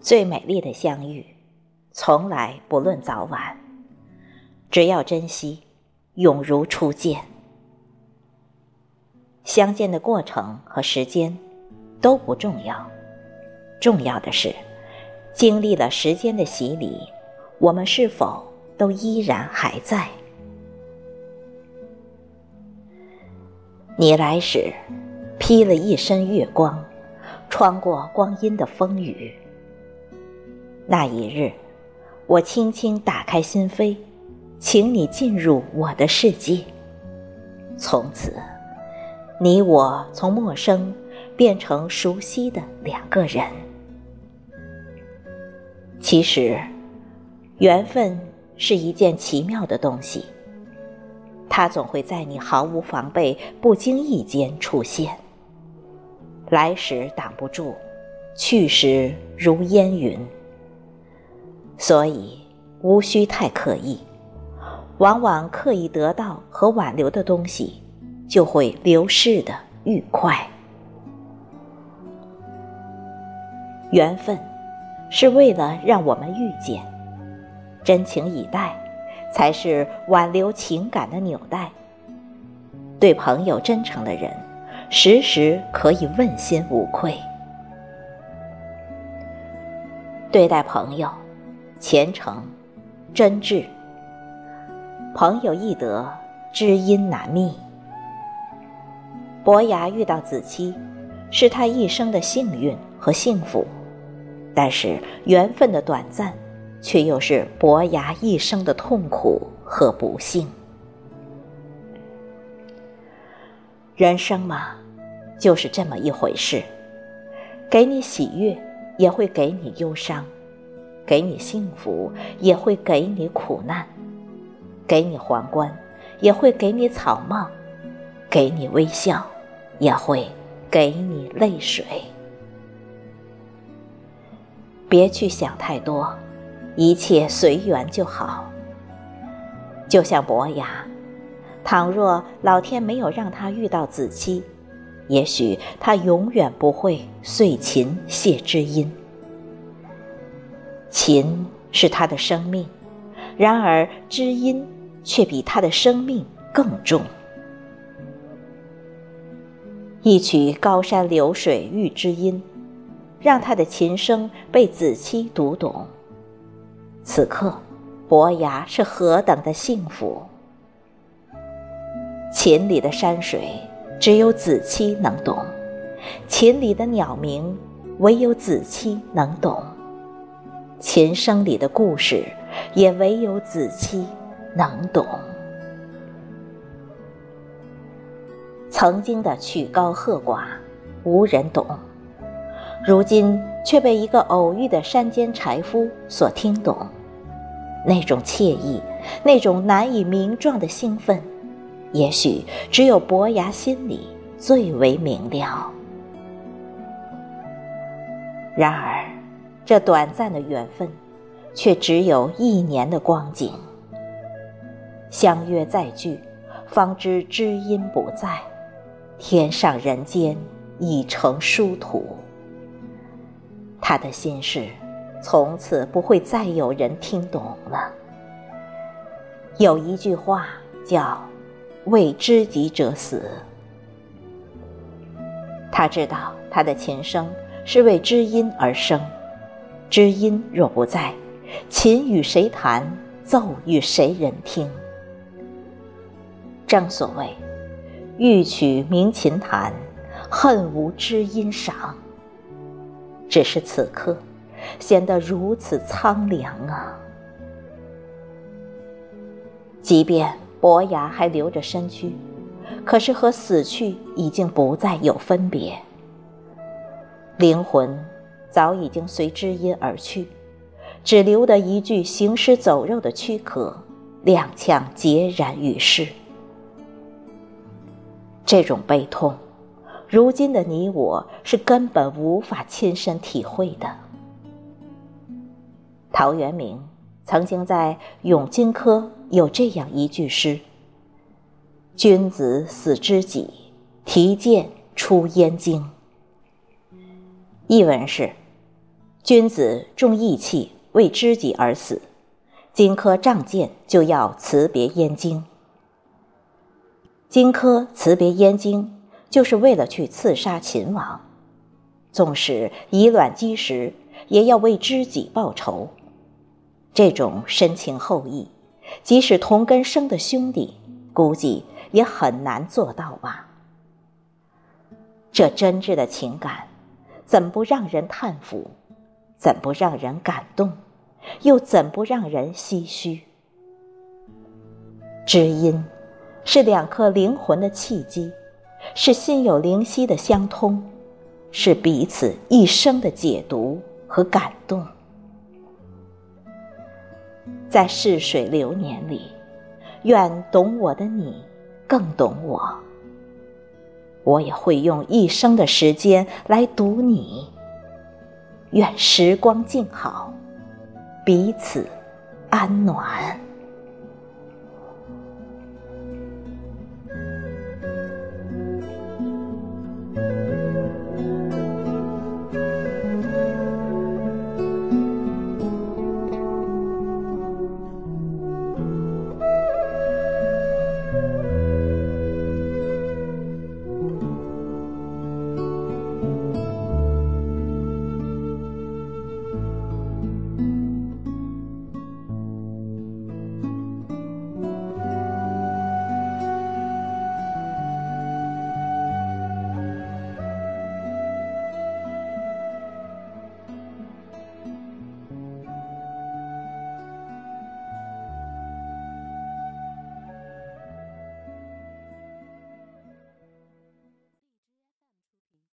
最美丽的相遇，从来不论早晚，只要珍惜，永如初见。相见的过程和时间都不重要，重要的是，经历了时间的洗礼，我们是否都依然还在？你来时，披了一身月光，穿过光阴的风雨。那一日，我轻轻打开心扉，请你进入我的世界。从此，你我从陌生变成熟悉的两个人。其实，缘分是一件奇妙的东西，它总会在你毫无防备、不经意间出现。来时挡不住，去时如烟云。所以，无需太刻意。往往刻意得到和挽留的东西，就会流逝的愈快。缘分，是为了让我们遇见；真情以待，才是挽留情感的纽带。对朋友真诚的人，时时可以问心无愧。对待朋友。虔诚、真挚，朋友易得，知音难觅。伯牙遇到子期，是他一生的幸运和幸福，但是缘分的短暂，却又是伯牙一生的痛苦和不幸。人生嘛，就是这么一回事，给你喜悦，也会给你忧伤。给你幸福，也会给你苦难；给你皇冠，也会给你草帽；给你微笑，也会给你泪水。别去想太多，一切随缘就好。就像伯牙，倘若老天没有让他遇到子期，也许他永远不会遂秦谢知音。琴是他的生命，然而知音却比他的生命更重。一曲高山流水遇知音，让他的琴声被子期读懂。此刻，伯牙是何等的幸福！琴里的山水，只有子期能懂；琴里的鸟鸣，唯有子期能懂。琴声里的故事，也唯有子期能懂。曾经的曲高和寡，无人懂；如今却被一个偶遇的山间柴夫所听懂。那种惬意，那种难以名状的兴奋，也许只有伯牙心里最为明了。然而。这短暂的缘分，却只有一年的光景。相约再聚，方知知音不在，天上人间已成殊途。他的心事，从此不会再有人听懂了。有一句话叫“为知己者死”，他知道他的琴声是为知音而生。知音若不在，琴与谁弹，奏与谁人听？正所谓，欲取鸣琴弹，恨无知音赏。只是此刻，显得如此苍凉啊！即便伯牙还留着身躯，可是和死去已经不再有分别，灵魂。早已经随知音而去，只留得一具行尸走肉的躯壳，踉跄孑然于世。这种悲痛，如今的你我是根本无法亲身体会的。陶渊明曾经在《咏荆轲》有这样一句诗：“君子死知己，提剑出燕京。”译文是：君子重义气，为知己而死。荆轲仗剑就要辞别燕京。荆轲辞别燕京，就是为了去刺杀秦王。纵使以卵击石，也要为知己报仇。这种深情厚谊，即使同根生的兄弟，估计也很难做到吧。这真挚的情感，怎不让人叹服？怎不让人感动？又怎不让人唏嘘？知音，是两颗灵魂的契机，是心有灵犀的相通，是彼此一生的解读和感动。在逝水流年里，愿懂我的你更懂我。我也会用一生的时间来读你。愿时光静好，彼此安暖。